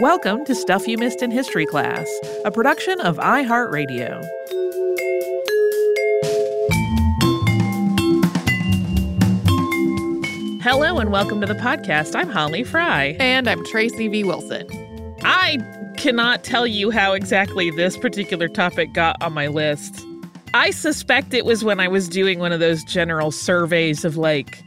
Welcome to Stuff You Missed in History Class, a production of iHeartRadio. Hello and welcome to the podcast. I'm Holly Fry. And I'm Tracy V. Wilson. I cannot tell you how exactly this particular topic got on my list. I suspect it was when I was doing one of those general surveys of like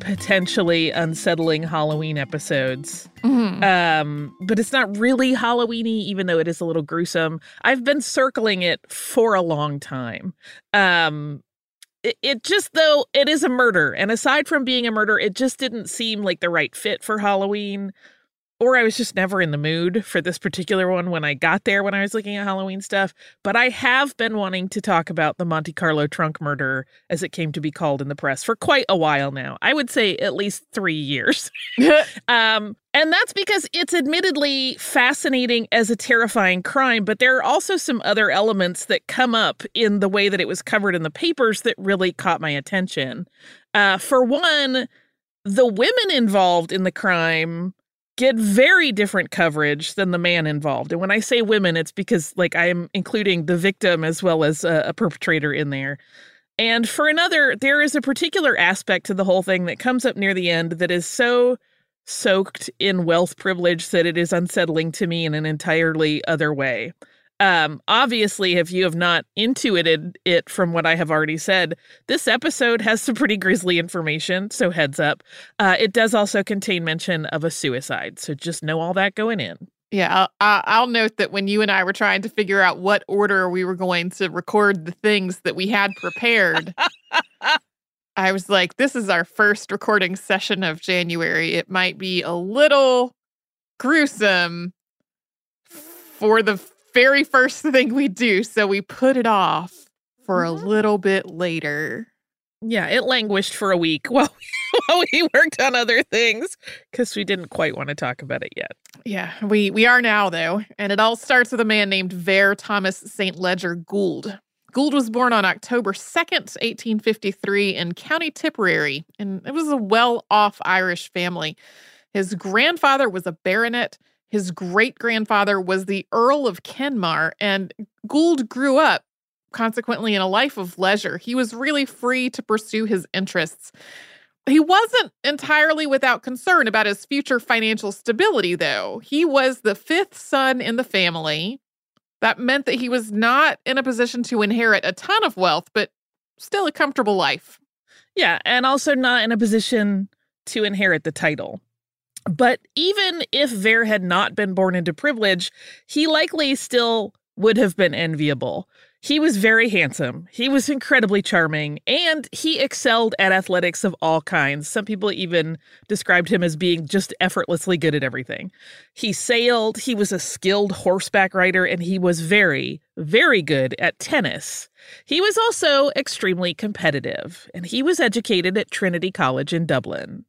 potentially unsettling Halloween episodes. Mm-hmm. Um, but it's not really Halloweeny, even though it is a little gruesome. I've been circling it for a long time. Um, it, it just though it is a murder, and aside from being a murder, it just didn't seem like the right fit for Halloween or I was just never in the mood for this particular one when I got there when I was looking at Halloween stuff. But I have been wanting to talk about the Monte Carlo trunk murder, as it came to be called in the press, for quite a while now. I would say at least three years. um, and that's because it's admittedly fascinating as a terrifying crime, but there are also some other elements that come up in the way that it was covered in the papers that really caught my attention. Uh, for one, the women involved in the crime get very different coverage than the man involved. And when I say women, it's because like I am including the victim as well as a, a, perpetrator in there. And for another, there is a particular aspect to the whole thing that comes up near the end that is so soaked in wealth privilege that it is unsettling to me in an entirely other way. Um, obviously, if you have not intuited it from what I have already said, this episode has some pretty grisly information, so heads up. Uh, it does also contain mention of a suicide, so just know all that going in. Yeah, I'll, I'll, note that when you and I were trying to figure out what order we were going to record the things that we had prepared, I was like, this is our first recording session of January. It might be a little gruesome for the very first thing we do. So we put it off for a mm-hmm. little bit later. Yeah, it languished for a week while, while we worked on other things because we didn't quite want to talk about it yet. Yeah, we we are now though, and it all starts with a man named Vere Thomas St. Leger Gould. Gould was born on October 2nd, 1853, in County Tipperary, and it was a well off Irish family. His grandfather was a baronet, his great grandfather was the Earl of Kenmare, and Gould grew up consequently in a life of leisure. He was really free to pursue his interests. He wasn't entirely without concern about his future financial stability, though. He was the fifth son in the family. That meant that he was not in a position to inherit a ton of wealth, but still a comfortable life. Yeah, and also not in a position to inherit the title. But even if Vere had not been born into privilege, he likely still would have been enviable. He was very handsome, he was incredibly charming, and he excelled at athletics of all kinds. Some people even described him as being just effortlessly good at everything. He sailed, he was a skilled horseback rider, and he was very, very good at tennis. He was also extremely competitive, and he was educated at Trinity College in Dublin.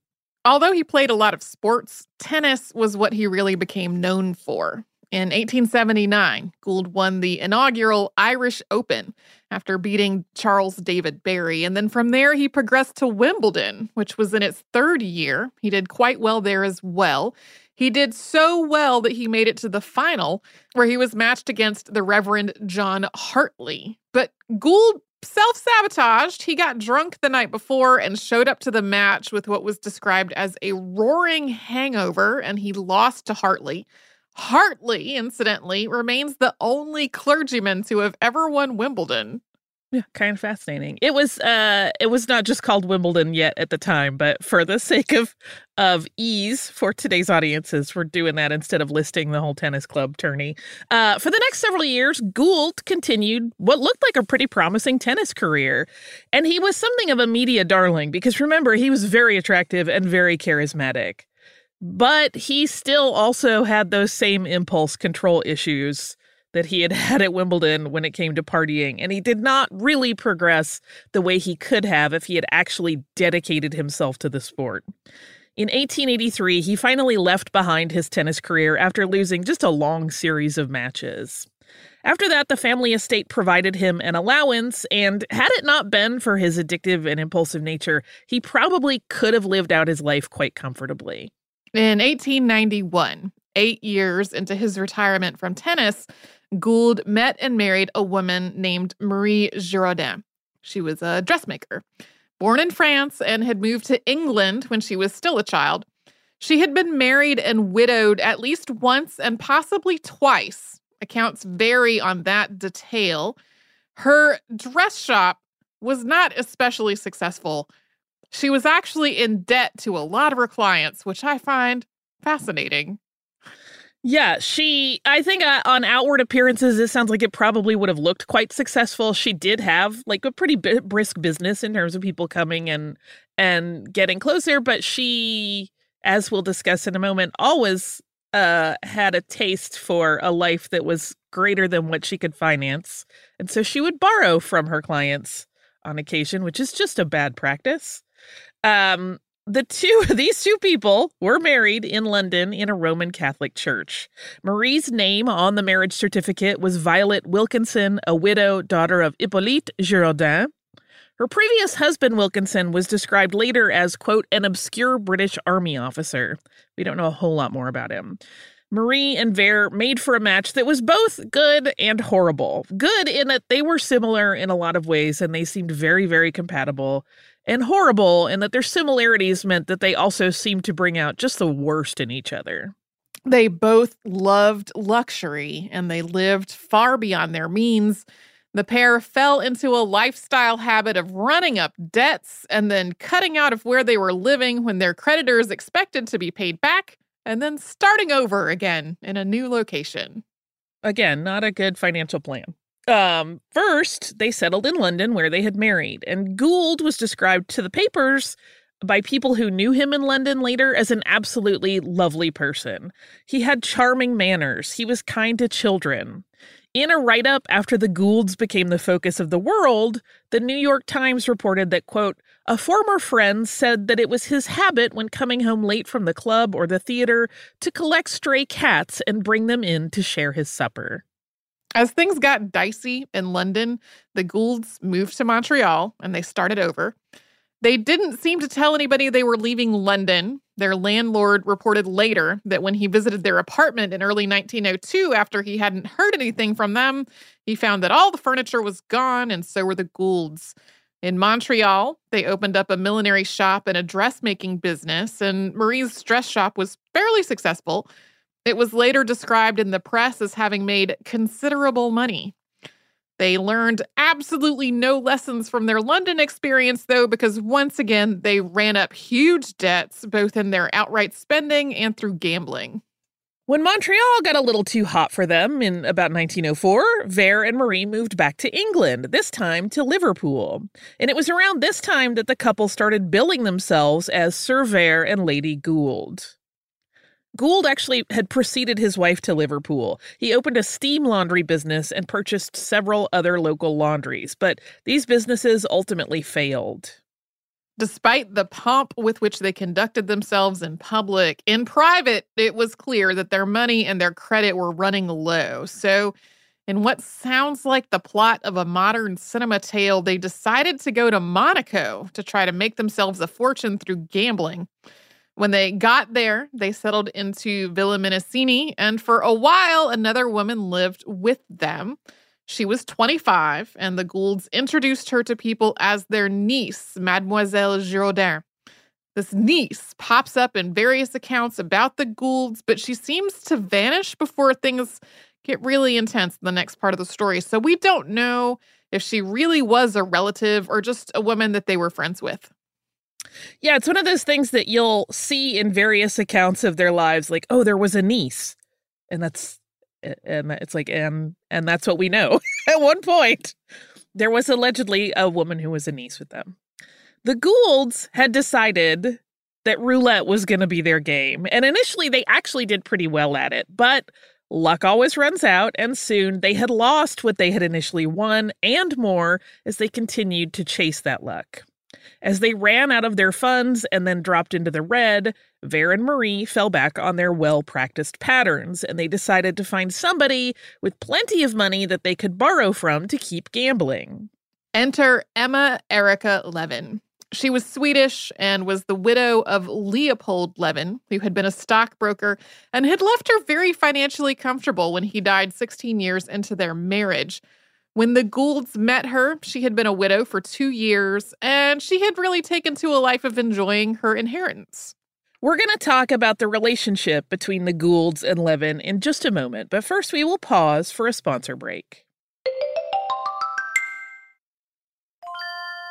Although he played a lot of sports, tennis was what he really became known for. In 1879, Gould won the inaugural Irish Open after beating Charles David Barry. And then from there, he progressed to Wimbledon, which was in its third year. He did quite well there as well. He did so well that he made it to the final, where he was matched against the Reverend John Hartley. But Gould self sabotaged. He got drunk the night before and showed up to the match with what was described as a roaring hangover, and he lost to Hartley. Hartley, incidentally, remains the only clergyman to have ever won Wimbledon. Yeah, kind of fascinating. It was uh it was not just called Wimbledon yet at the time, but for the sake of of ease for today's audiences, we're doing that instead of listing the whole tennis club tourney. Uh for the next several years, Gould continued what looked like a pretty promising tennis career. And he was something of a media darling because remember, he was very attractive and very charismatic. But he still also had those same impulse control issues that he had had at Wimbledon when it came to partying, and he did not really progress the way he could have if he had actually dedicated himself to the sport. In 1883, he finally left behind his tennis career after losing just a long series of matches. After that, the family estate provided him an allowance, and had it not been for his addictive and impulsive nature, he probably could have lived out his life quite comfortably. In 1891, eight years into his retirement from tennis, Gould met and married a woman named Marie Giraudin. She was a dressmaker. Born in France and had moved to England when she was still a child, she had been married and widowed at least once and possibly twice. Accounts vary on that detail. Her dress shop was not especially successful. She was actually in debt to a lot of her clients, which I find fascinating. Yeah, she, I think uh, on outward appearances, this sounds like it probably would have looked quite successful. She did have like a pretty b- brisk business in terms of people coming and and getting closer, but she, as we'll discuss in a moment, always uh had a taste for a life that was greater than what she could finance. And so she would borrow from her clients on occasion, which is just a bad practice. Um the two these two people were married in London in a Roman Catholic church. Marie's name on the marriage certificate was Violet Wilkinson, a widow, daughter of Hippolyte Giraudin. Her previous husband, Wilkinson, was described later as, quote, an obscure British army officer. We don't know a whole lot more about him. Marie and Vere made for a match that was both good and horrible. Good in that they were similar in a lot of ways and they seemed very, very compatible and horrible in that their similarities meant that they also seemed to bring out just the worst in each other. They both loved luxury and they lived far beyond their means. The pair fell into a lifestyle habit of running up debts and then cutting out of where they were living when their creditors expected to be paid back, and then starting over again in a new location. Again, not a good financial plan. Um, first, they settled in London where they had married, and Gould was described to the papers by people who knew him in London later as an absolutely lovely person. He had charming manners, he was kind to children. In a write up after the Goulds became the focus of the world, the New York Times reported that, quote, a former friend said that it was his habit when coming home late from the club or the theater to collect stray cats and bring them in to share his supper. As things got dicey in London, the Goulds moved to Montreal and they started over. They didn't seem to tell anybody they were leaving London. Their landlord reported later that when he visited their apartment in early 1902, after he hadn't heard anything from them, he found that all the furniture was gone and so were the Goulds. In Montreal, they opened up a millinery shop and a dressmaking business, and Marie's dress shop was fairly successful. It was later described in the press as having made considerable money. They learned absolutely no lessons from their London experience, though, because once again, they ran up huge debts, both in their outright spending and through gambling. When Montreal got a little too hot for them in about 1904, Vere and Marie moved back to England, this time to Liverpool. And it was around this time that the couple started billing themselves as Sir Vere and Lady Gould. Gould actually had preceded his wife to Liverpool. He opened a steam laundry business and purchased several other local laundries, but these businesses ultimately failed. Despite the pomp with which they conducted themselves in public, in private, it was clear that their money and their credit were running low. So, in what sounds like the plot of a modern cinema tale, they decided to go to Monaco to try to make themselves a fortune through gambling. When they got there, they settled into Villa Minicini, and for a while, another woman lived with them. She was 25, and the Goulds introduced her to people as their niece, Mademoiselle Giraudin. This niece pops up in various accounts about the Goulds, but she seems to vanish before things get really intense in the next part of the story. So we don't know if she really was a relative or just a woman that they were friends with. Yeah, it's one of those things that you'll see in various accounts of their lives, like, oh, there was a niece. And that's and it's like and and that's what we know. At one point there was allegedly a woman who was a niece with them. The goulds had decided that roulette was going to be their game and initially they actually did pretty well at it but luck always runs out and soon they had lost what they had initially won and more as they continued to chase that luck as they ran out of their funds and then dropped into the red, Vere and Marie fell back on their well practiced patterns, and they decided to find somebody with plenty of money that they could borrow from to keep gambling. Enter Emma Erika Levin. She was Swedish and was the widow of Leopold Levin, who had been a stockbroker and had left her very financially comfortable when he died 16 years into their marriage. When the Goulds met her, she had been a widow for two years, and she had really taken to a life of enjoying her inheritance. We're going to talk about the relationship between the Goulds and Levin in just a moment, but first we will pause for a sponsor break.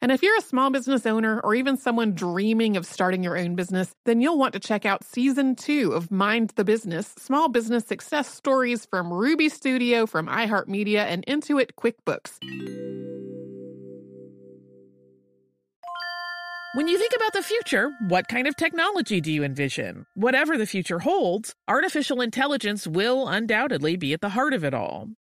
And if you're a small business owner or even someone dreaming of starting your own business, then you'll want to check out season two of Mind the Business Small Business Success Stories from Ruby Studio, from iHeartMedia, and Intuit QuickBooks. When you think about the future, what kind of technology do you envision? Whatever the future holds, artificial intelligence will undoubtedly be at the heart of it all.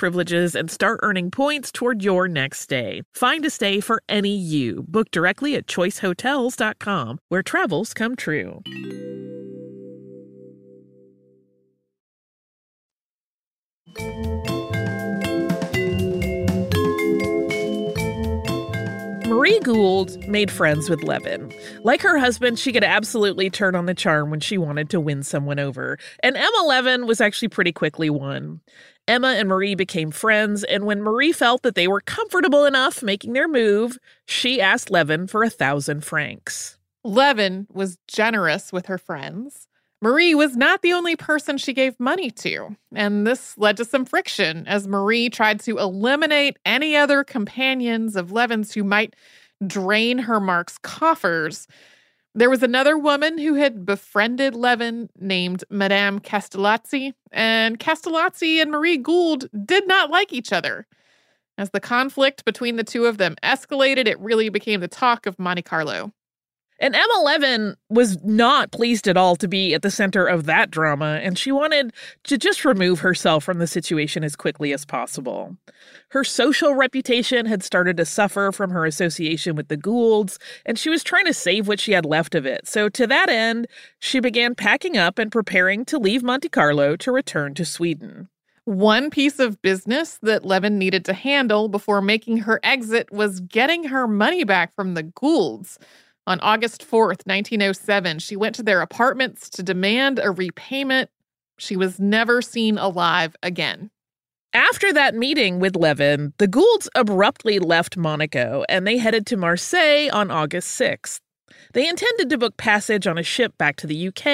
privileges and start earning points toward your next stay. Find a stay for any you. Book directly at choicehotels.com, where travels come true. Marie Gould made friends with Levin. Like her husband, she could absolutely turn on the charm when she wanted to win someone over. And Emma Levin was actually pretty quickly won. Emma and Marie became friends, and when Marie felt that they were comfortable enough making their move, she asked Levin for a thousand francs. Levin was generous with her friends. Marie was not the only person she gave money to, and this led to some friction as Marie tried to eliminate any other companions of Levin's who might drain her Mark's coffers. There was another woman who had befriended Levin named Madame Castellazzi, and Castellazzi and Marie Gould did not like each other. As the conflict between the two of them escalated, it really became the talk of Monte Carlo. And Emma Levin was not pleased at all to be at the center of that drama, and she wanted to just remove herself from the situation as quickly as possible. Her social reputation had started to suffer from her association with the Goulds, and she was trying to save what she had left of it. So, to that end, she began packing up and preparing to leave Monte Carlo to return to Sweden. One piece of business that Levin needed to handle before making her exit was getting her money back from the Goulds. On August 4th, 1907, she went to their apartments to demand a repayment. She was never seen alive again. After that meeting with Levin, the Goulds abruptly left Monaco and they headed to Marseille on August 6th. They intended to book passage on a ship back to the UK,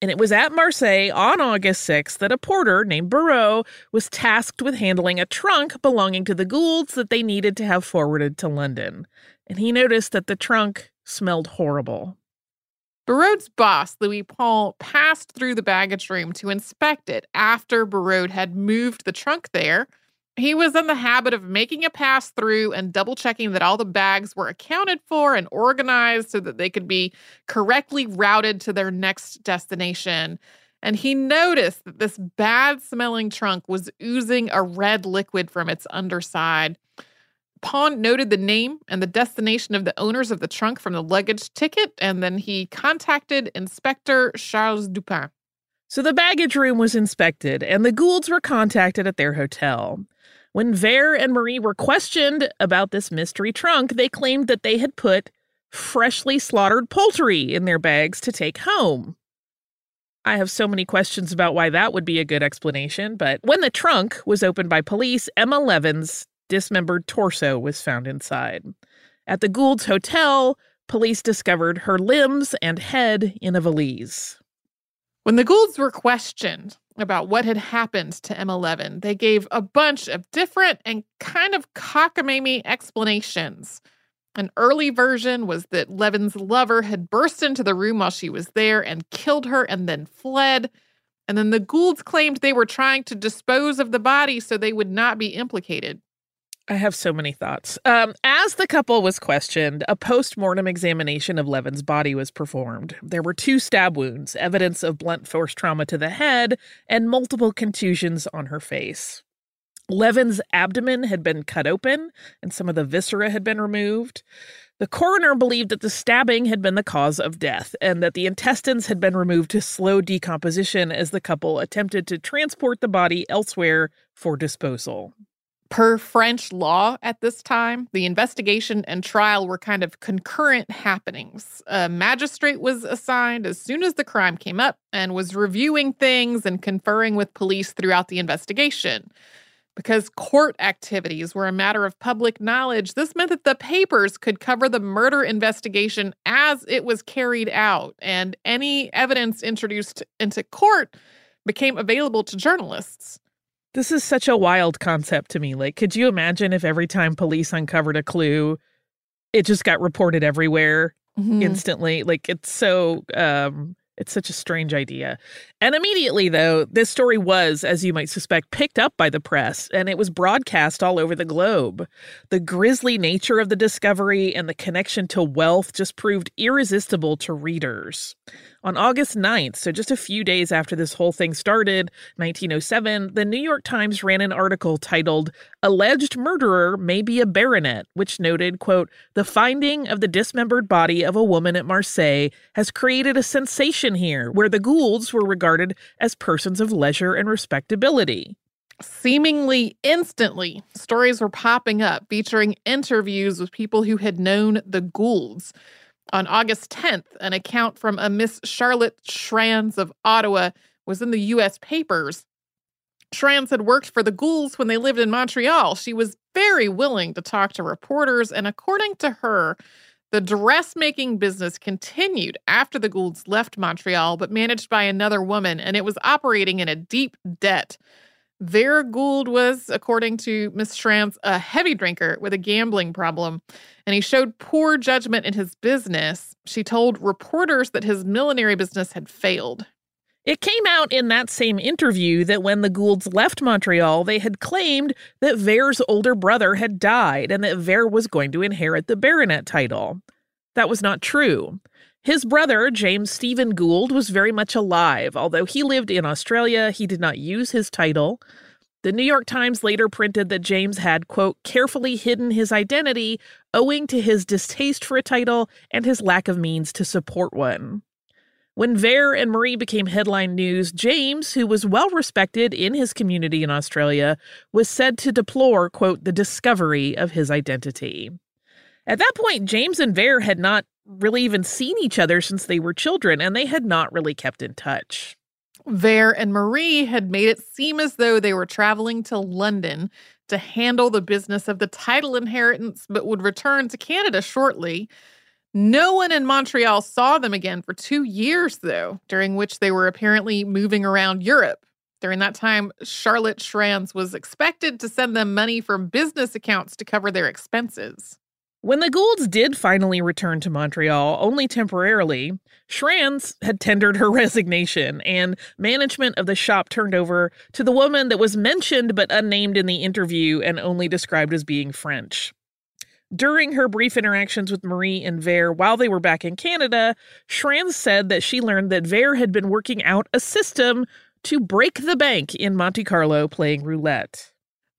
and it was at Marseille on August 6th that a porter named Barreau was tasked with handling a trunk belonging to the Goulds that they needed to have forwarded to London. And he noticed that the trunk smelled horrible. Barraud's boss, Louis Paul, passed through the baggage room to inspect it after Barraud had moved the trunk there. He was in the habit of making a pass through and double checking that all the bags were accounted for and organized so that they could be correctly routed to their next destination. And he noticed that this bad smelling trunk was oozing a red liquid from its underside. Pons noted the name and the destination of the owners of the trunk from the luggage ticket, and then he contacted Inspector Charles Dupin. So the baggage room was inspected, and the Goulds were contacted at their hotel. When Vere and Marie were questioned about this mystery trunk, they claimed that they had put freshly slaughtered poultry in their bags to take home. I have so many questions about why that would be a good explanation, but when the trunk was opened by police, Emma Levin's dismembered torso was found inside. At the Gould's Hotel, police discovered her limbs and head in a valise. When the Goulds were questioned about what had happened to Emma Levin, they gave a bunch of different and kind of cockamamie explanations. An early version was that Levin's lover had burst into the room while she was there and killed her and then fled. And then the Goulds claimed they were trying to dispose of the body so they would not be implicated. I have so many thoughts. Um, as the couple was questioned, a post mortem examination of Levin's body was performed. There were two stab wounds, evidence of blunt force trauma to the head, and multiple contusions on her face. Levin's abdomen had been cut open, and some of the viscera had been removed. The coroner believed that the stabbing had been the cause of death and that the intestines had been removed to slow decomposition as the couple attempted to transport the body elsewhere for disposal. Per French law at this time, the investigation and trial were kind of concurrent happenings. A magistrate was assigned as soon as the crime came up and was reviewing things and conferring with police throughout the investigation. Because court activities were a matter of public knowledge, this meant that the papers could cover the murder investigation as it was carried out, and any evidence introduced into court became available to journalists. This is such a wild concept to me. Like, could you imagine if every time police uncovered a clue, it just got reported everywhere mm-hmm. instantly? Like, it's so um it's such a strange idea. And immediately, though, this story was, as you might suspect, picked up by the press and it was broadcast all over the globe. The grisly nature of the discovery and the connection to wealth just proved irresistible to readers. On August 9th, so just a few days after this whole thing started, 1907, the New York Times ran an article titled Alleged Murderer May Be a Baronet, which noted, quote, the finding of the dismembered body of a woman at Marseille has created a sensation here where the Goulds were regarded as persons of leisure and respectability. Seemingly instantly, stories were popping up featuring interviews with people who had known the Goulds. On August 10th, an account from a Miss Charlotte Schranz of Ottawa was in the U.S. papers. Schranz had worked for the Goulds when they lived in Montreal. She was very willing to talk to reporters, and according to her, the dressmaking business continued after the Goulds left Montreal, but managed by another woman, and it was operating in a deep debt. Vere Gould was, according to Miss Schranz, a heavy drinker with a gambling problem, and he showed poor judgment in his business. She told reporters that his millinery business had failed. It came out in that same interview that when the Goulds left Montreal, they had claimed that Vere's older brother had died and that Vere was going to inherit the baronet title. That was not true. His brother, James Stephen Gould, was very much alive. Although he lived in Australia, he did not use his title. The New York Times later printed that James had, quote, carefully hidden his identity owing to his distaste for a title and his lack of means to support one. When Vere and Marie became headline news, James, who was well respected in his community in Australia, was said to deplore, quote, the discovery of his identity. At that point, James and Vere had not really even seen each other since they were children, and they had not really kept in touch. Vere and Marie had made it seem as though they were traveling to London to handle the business of the title inheritance, but would return to Canada shortly. No one in Montreal saw them again for two years, though, during which they were apparently moving around Europe. During that time, Charlotte Schranz was expected to send them money from business accounts to cover their expenses. When the Goulds did finally return to Montreal, only temporarily, Schranz had tendered her resignation, and management of the shop turned over to the woman that was mentioned but unnamed in the interview and only described as being French. During her brief interactions with Marie and Vere while they were back in Canada, Schranz said that she learned that Vere had been working out a system to break the bank in Monte Carlo playing roulette.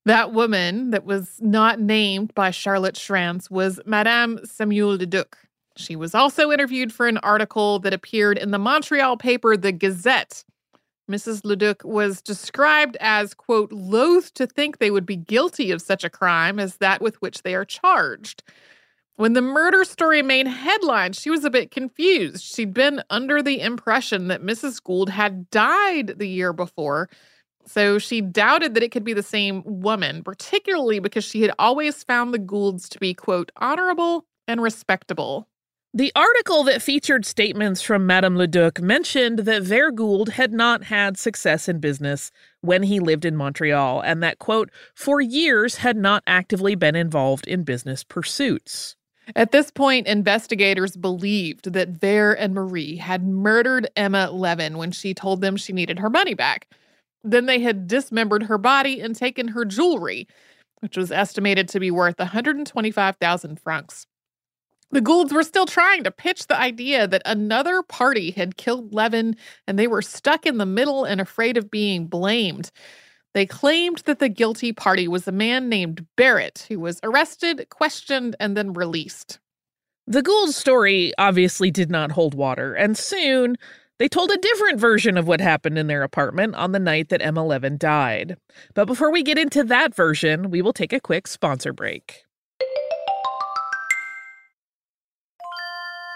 That woman that was not named by Charlotte Schranz was Madame Samuel Leduc. She was also interviewed for an article that appeared in the Montreal paper, The Gazette. Mrs. Leduc was described as, quote, loath to think they would be guilty of such a crime as that with which they are charged. When the murder story made headlines, she was a bit confused. She'd been under the impression that Mrs. Gould had died the year before, so she doubted that it could be the same woman, particularly because she had always found the Goulds to be, quote, honorable and respectable. The article that featured statements from Madame Leduc mentioned that Vere Gould had not had success in business when he lived in Montreal, and that, quote, for years had not actively been involved in business pursuits. At this point, investigators believed that Vere and Marie had murdered Emma Levin when she told them she needed her money back. Then they had dismembered her body and taken her jewelry. which was estimated to be worth 125,000 francs. The Goulds were still trying to pitch the idea that another party had killed Levin and they were stuck in the middle and afraid of being blamed. They claimed that the guilty party was a man named Barrett, who was arrested, questioned, and then released. The Gould story obviously did not hold water, and soon they told a different version of what happened in their apartment on the night that Emma Levin died. But before we get into that version, we will take a quick sponsor break.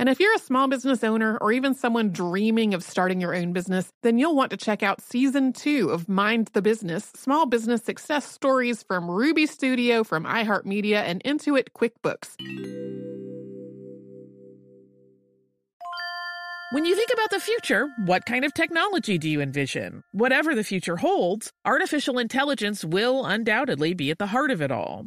And if you're a small business owner or even someone dreaming of starting your own business, then you'll want to check out season two of Mind the Business Small Business Success Stories from Ruby Studio, from iHeartMedia, and Intuit QuickBooks. When you think about the future, what kind of technology do you envision? Whatever the future holds, artificial intelligence will undoubtedly be at the heart of it all.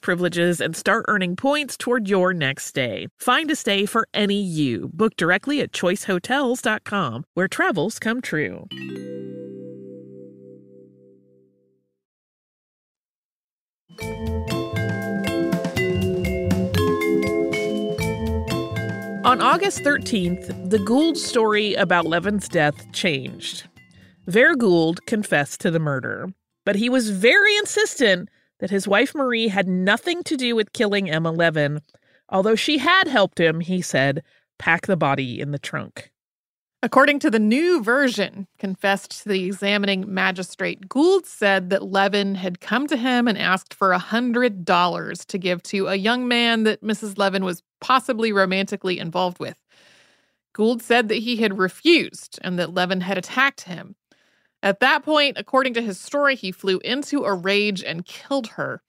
privileges and start earning points toward your next stay. Find a stay for any you. Book directly at choicehotels.com, where travels come true. On August 13th, the Gould story about Levin's death changed. Vere Gould confessed to the murder, but he was very insistent that his wife Marie had nothing to do with killing Emma Levin, although she had helped him, he said, pack the body in the trunk. According to the new version, confessed to the examining magistrate, Gould said that Levin had come to him and asked for a $100 to give to a young man that Mrs. Levin was possibly romantically involved with. Gould said that he had refused and that Levin had attacked him. At that point, according to his story, he flew into a rage and killed her.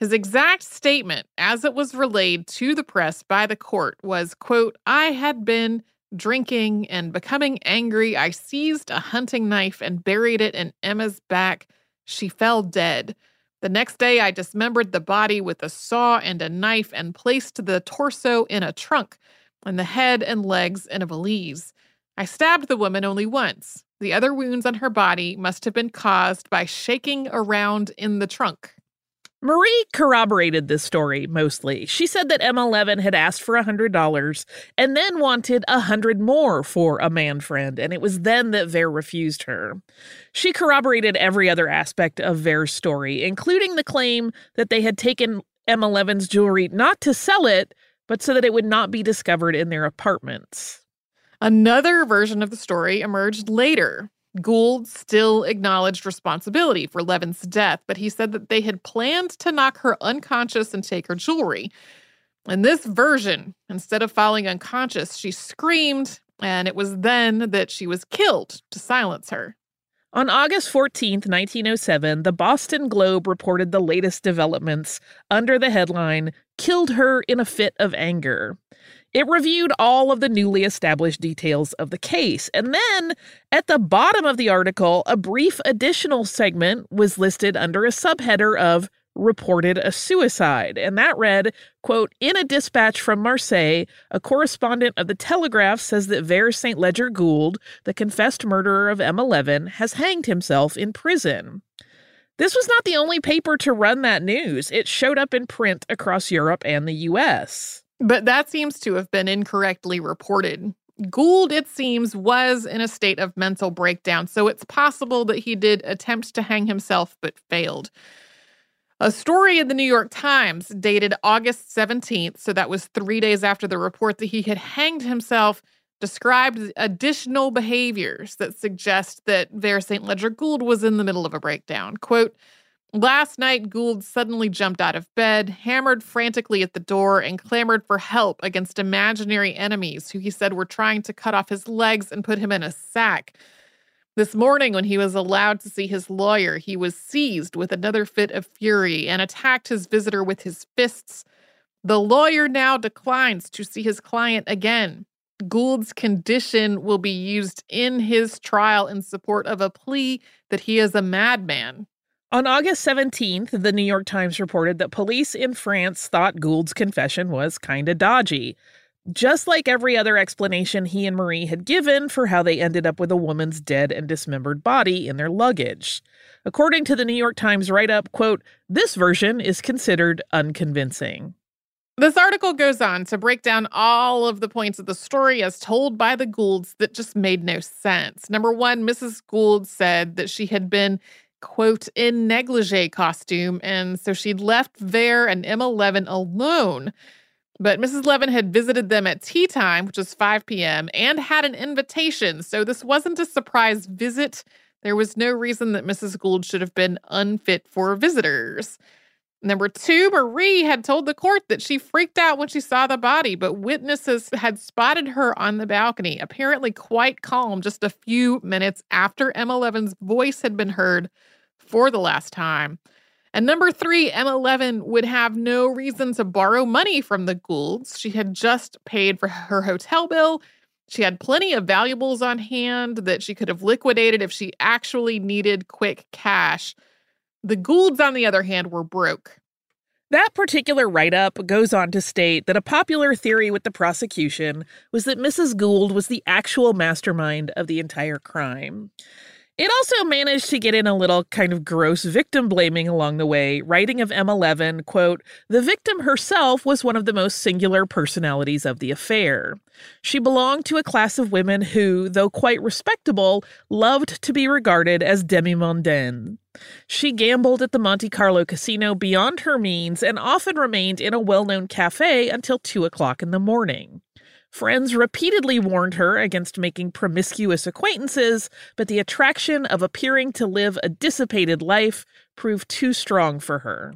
His exact statement, as it was relayed to the press by the court, was, quote, I had been drinking and becoming angry. I seized a hunting knife and buried it in Emma's back. She fell dead. The next day, I dismembered the body with a saw and a knife and placed the torso in a trunk and the head and legs in a valise. I stabbed the woman only once. The other wounds on her body must have been caused by shaking around in the trunk. Marie corroborated this story mostly. She said that Emma Levin had asked for a $100 and then wanted a 100 more for a man friend, and it was then that Vere refused her. She corroborated every other aspect of Vere's story, including the claim that they had taken Emma Levin's jewelry not to sell it, but so that it would not be discovered in their apartments. Another version of the story emerged later. Gould still acknowledged responsibility for Levin's death, but he said that they had planned to knock her unconscious and take her jewelry. In this version, instead of falling unconscious, she screamed, and it was then that she was killed to silence her. On August 14, 1907, the Boston Globe reported the latest developments under the headline, Killed Her in a Fit of Anger. It reviewed all of the newly established details of the case. And then at the bottom of the article, a brief additional segment was listed under a subheader of reported a suicide. And that read, quote, in a dispatch from Marseille, a correspondent of the Telegraph says that Vere St. Leger Gould, the confessed murderer of Emma Levin, has hanged himself in prison. This was not the only paper to run that news. It showed up in print across Europe and the US. But that seems to have been incorrectly reported. Gould, it seems, was in a state of mental breakdown, so it's possible that he did attempt to hang himself but failed. A story in the New York Times dated August 17th, so that was three days after the report that he had hanged himself, described additional behaviors that suggest that Vere St. Leger Gould was in the middle of a breakdown. Quote, Last night, Gould suddenly jumped out of bed, hammered frantically at the door, and clamored for help against imaginary enemies who he said were trying to cut off his legs and put him in a sack. This morning, when he was allowed to see his lawyer, he was seized with another fit of fury and attacked his visitor with his fists. The lawyer now declines to see his client again. Gould's condition will be used in his trial in support of a plea that he is a madman. On August 17th, the New York Times reported that police in France thought Gould's confession was kind of dodgy. Just like every other explanation he and Marie had given for how they ended up with a woman's dead and dismembered body in their luggage. According to the New York Times write up, quote, this version is considered unconvincing. This article goes on to break down all of the points of the story as told by the Goulds that just made no sense. Number one, Mrs. Gould said that she had been quote, in negligee costume. And so she'd left Vere and Emma Levin alone. But Mrs. Levin had visited them at tea time, which was 5 p.m., and had an invitation. So this wasn't a surprise visit. There was no reason that Mrs. Gould should have been unfit for visitors. Number two, Marie had told the court that she freaked out when she saw the body, but witnesses had spotted her on the balcony, apparently quite calm, just a few minutes after Emma Levin's voice had been heard for the last time. And number three, Emma Levin would have no reason to borrow money from the Goulds. She had just paid for her hotel bill. She had plenty of valuables on hand that she could have liquidated if she actually needed quick cash. The Goulds, on the other hand, were broke. That particular write up goes on to state that a popular theory with the prosecution was that Mrs. Gould was the actual mastermind of the entire crime. It also managed to get in a little kind of gross victim blaming along the way, writing of Emma Levin, quote, the victim herself was one of the most singular personalities of the affair. She belonged to a class of women who, though quite respectable, loved to be regarded as demi-mondaine. She gambled at the Monte Carlo casino beyond her means and often remained in a well-known cafe until two o'clock in the morning. Friends repeatedly warned her against making promiscuous acquaintances, but the attraction of appearing to live a dissipated life proved too strong for her.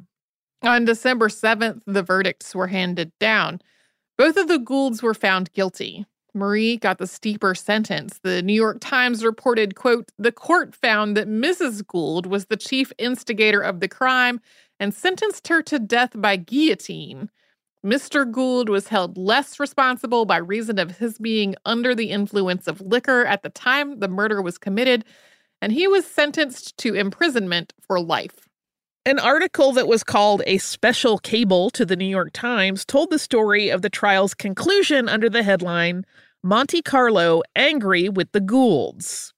On December 7th, the verdicts were handed down. Both of the Goulds were found guilty. Marie got the steeper sentence. The New York Times reported, quote, "The court found that Mrs. Gould was the chief instigator of the crime and sentenced her to death by guillotine." Mr. Gould was held less responsible by reason of his being under the influence of liquor at the time the murder was committed, and he was sentenced to imprisonment for life. An article that was called a special cable to the New York Times told the story of the trial's conclusion under the headline Monte Carlo angry with the Goulds.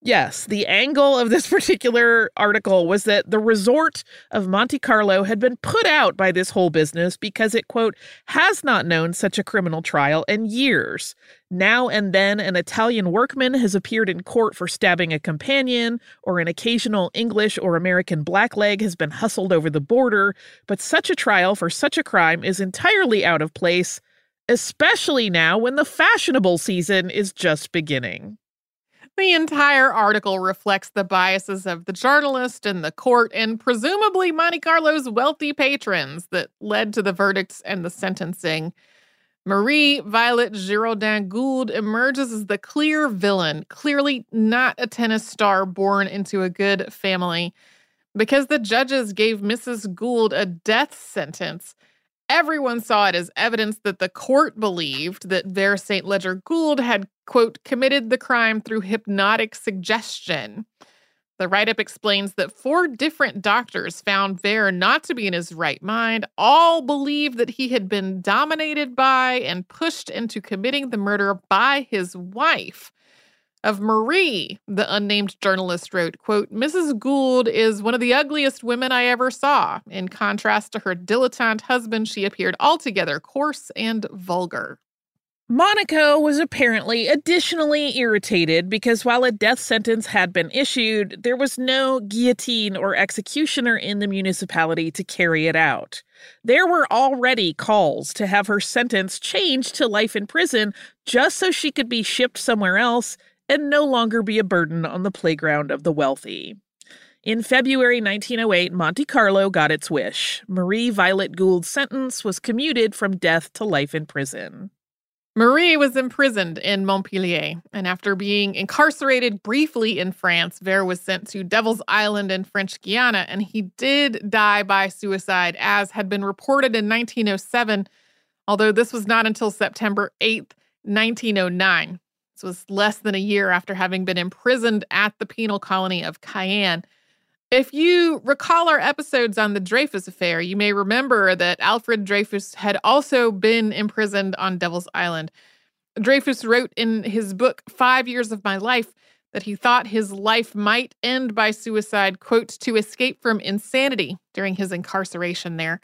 Yes, the angle of this particular article was that the resort of Monte Carlo had been put out by this whole business because it, quote, has not known such a criminal trial in years. Now and then, an Italian workman has appeared in court for stabbing a companion, or an occasional English or American blackleg has been hustled over the border, but such a trial for such a crime is entirely out of place, especially now when the fashionable season is just beginning. The entire article reflects the biases of the journalist and the court and presumably Monte Carlo's wealthy patrons that led to the verdicts and the sentencing. Marie Violet Giraudin Gould emerges as the clear villain, clearly not a tennis star born into a good family. Because the judges gave Mrs. Gould a death sentence, everyone saw it as evidence that the court believed that Vere St. Leger Gould had quote, committed the crime through hypnotic suggestion. The write up explains that four different doctors found Vere not to be in his right mind, all believed that he had been dominated by and pushed into committing the murder by his wife. Of Marie, the unnamed journalist wrote, quote, Mrs. Gould is one of the ugliest women I ever saw. In contrast to her dilettante husband, she appeared altogether coarse and vulgar. Monaco was apparently additionally irritated because while a death sentence had been issued, there was no guillotine or executioner in the municipality to carry it out. There were already calls to have her sentence changed to life in prison just so she could be shipped somewhere else and no longer be a burden on the playground of the wealthy. In February 1908, Monte Carlo got its wish. Marie Violet Gould's sentence was commuted from death to life in prison. Marie was imprisoned in Montpellier, and after being incarcerated briefly in France, Vere was sent to Devil's Island in French Guiana, and he did die by suicide, as had been reported in 1907, although this was not until September 8th, 1909. This was less than a year after having been imprisoned at the penal colony of Cayenne. If you recall our episodes on the Dreyfus affair, you may remember that Alfred Dreyfus had also been imprisoned on Devil's Island. Dreyfus wrote in his book, Five Years of My Life, that he thought his life might end by suicide, quote, to escape from insanity during his incarceration there.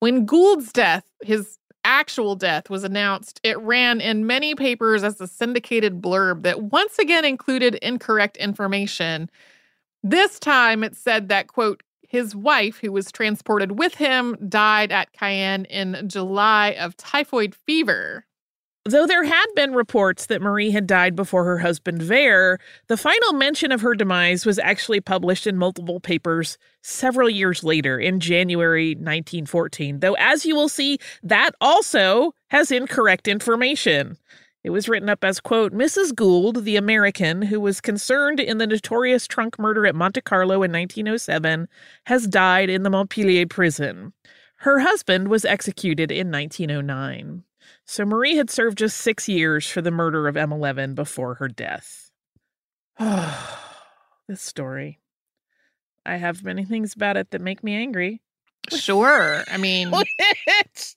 When Gould's death, his actual death, was announced, it ran in many papers as a syndicated blurb that once again included incorrect information this time it said that, quote, his wife, who was transported with him, died at Cayenne in July of typhoid fever. Though there had been reports that Marie had died before her husband Vere, the final mention of her demise was actually published in multiple papers several years later in January 1914. Though, as you will see, that also has incorrect information. It was written up as, quote, Mrs. Gould, the American who was concerned in the notorious trunk murder at Monte Carlo in 1907, has died in the Montpellier prison. Her husband was executed in 1909. So Marie had served just six years for the murder of Emma Levin before her death. this story. I have many things about it that make me angry. Sure. I mean, which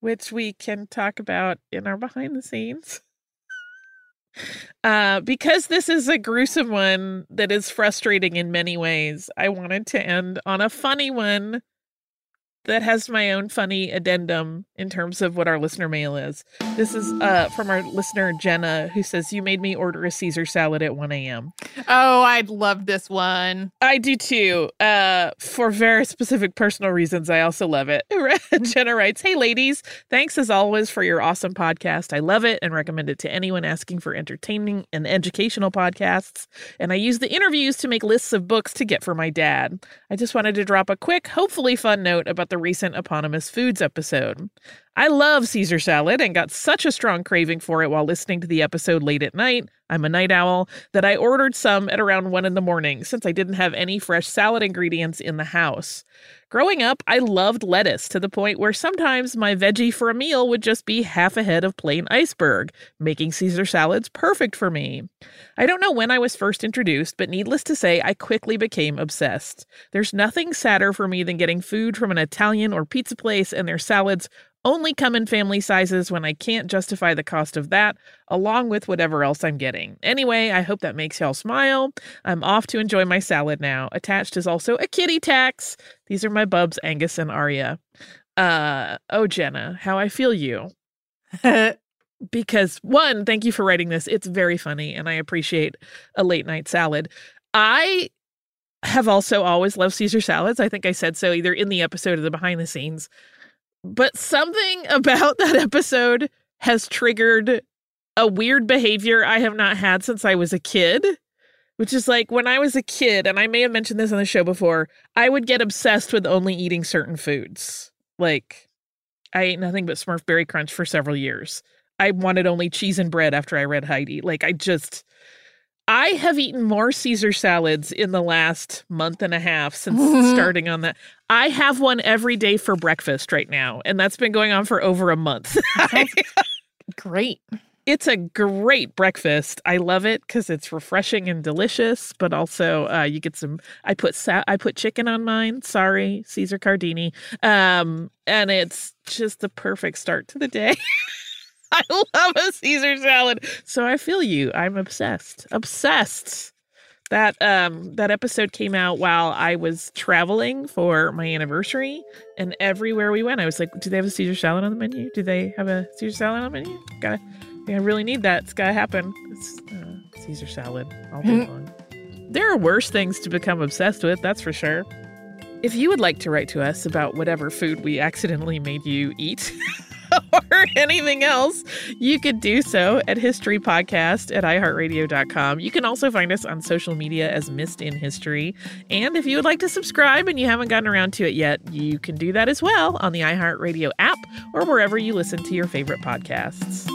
which we can talk about in our behind the scenes. Uh, because this is a gruesome one that is frustrating in many ways, I wanted to end on a funny one that has my own funny addendum in terms of what our listener mail is. This is uh, from our listener Jenna, who says, "You made me order a Caesar salad at 1 a.m." Oh, I'd love this one. I do too. Uh, for very specific personal reasons, I also love it. Jenna writes, "Hey ladies, thanks as always for your awesome podcast. I love it and recommend it to anyone asking for entertaining and educational podcasts. And I use the interviews to make lists of books to get for my dad. I just wanted to drop a quick, hopefully fun note about the recent eponymous foods episode. I love Caesar salad and got such a strong craving for it while listening to the episode late at night. I'm a night owl that I ordered some at around one in the morning since I didn't have any fresh salad ingredients in the house. Growing up, I loved lettuce to the point where sometimes my veggie for a meal would just be half a head of plain iceberg, making Caesar salads perfect for me. I don't know when I was first introduced, but needless to say, I quickly became obsessed. There's nothing sadder for me than getting food from an Italian or pizza place and their salads only come in family sizes when I can't justify the cost of that, along with whatever else I'm getting. Anyway, I hope that makes y'all smile. I'm off to enjoy my salad now. Attached is also a kitty tax. These are my bubs, Angus and Arya. Uh, oh, Jenna, how I feel you. because one, thank you for writing this. It's very funny, and I appreciate a late night salad. I have also always loved Caesar salads. I think I said so either in the episode or the behind the scenes. But something about that episode has triggered a weird behavior I have not had since I was a kid, which is like when I was a kid, and I may have mentioned this on the show before, I would get obsessed with only eating certain foods. Like, I ate nothing but Smurf Berry Crunch for several years. I wanted only cheese and bread after I read Heidi. Like, I just. I have eaten more Caesar salads in the last month and a half since starting on that. I have one every day for breakfast right now, and that's been going on for over a month. Great. it's a great breakfast. I love it because it's refreshing and delicious, but also uh, you get some. I put sa- I put chicken on mine. Sorry, Caesar Cardini. Um, and it's just the perfect start to the day. I love a Caesar salad. So I feel you. I'm obsessed. Obsessed. That um that episode came out while I was traveling for my anniversary, and everywhere we went, I was like, "Do they have a Caesar salad on the menu? Do they have a Caesar salad on the menu? Gotta, I really need that. It's gotta happen. It's uh, Caesar salad all day long. There are worse things to become obsessed with, that's for sure. If you would like to write to us about whatever food we accidentally made you eat or anything else, you could do so at historypodcast at iheartradio.com. You can also find us on social media as Missed in History. And if you would like to subscribe and you haven't gotten around to it yet, you can do that as well on the iHeartRadio app or wherever you listen to your favorite podcasts.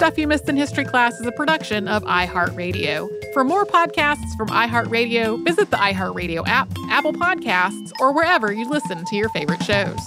Stuff You Missed in History Class is a production of iHeartRadio. For more podcasts from iHeartRadio, visit the iHeartRadio app, Apple Podcasts, or wherever you listen to your favorite shows.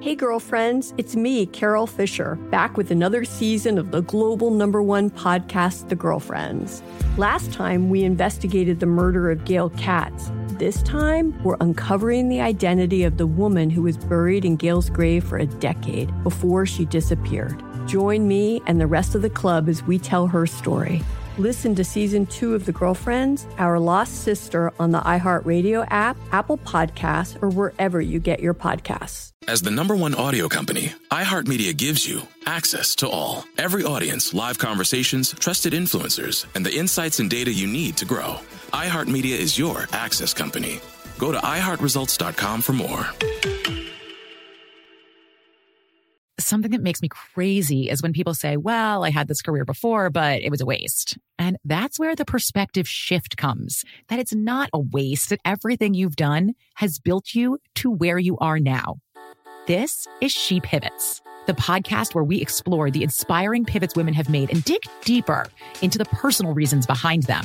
Hey, girlfriends, it's me, Carol Fisher, back with another season of the global number one podcast, The Girlfriends. Last time, we investigated the murder of Gail Katz. This time, we're uncovering the identity of the woman who was buried in Gail's grave for a decade before she disappeared. Join me and the rest of the club as we tell her story. Listen to season two of The Girlfriends, Our Lost Sister on the iHeartRadio app, Apple Podcasts, or wherever you get your podcasts. As the number one audio company, iHeartMedia gives you access to all. Every audience, live conversations, trusted influencers, and the insights and data you need to grow. iHeartMedia is your access company. Go to iHeartResults.com for more. Something that makes me crazy is when people say, Well, I had this career before, but it was a waste. And that's where the perspective shift comes that it's not a waste, that everything you've done has built you to where you are now. This is She Pivots, the podcast where we explore the inspiring pivots women have made and dig deeper into the personal reasons behind them.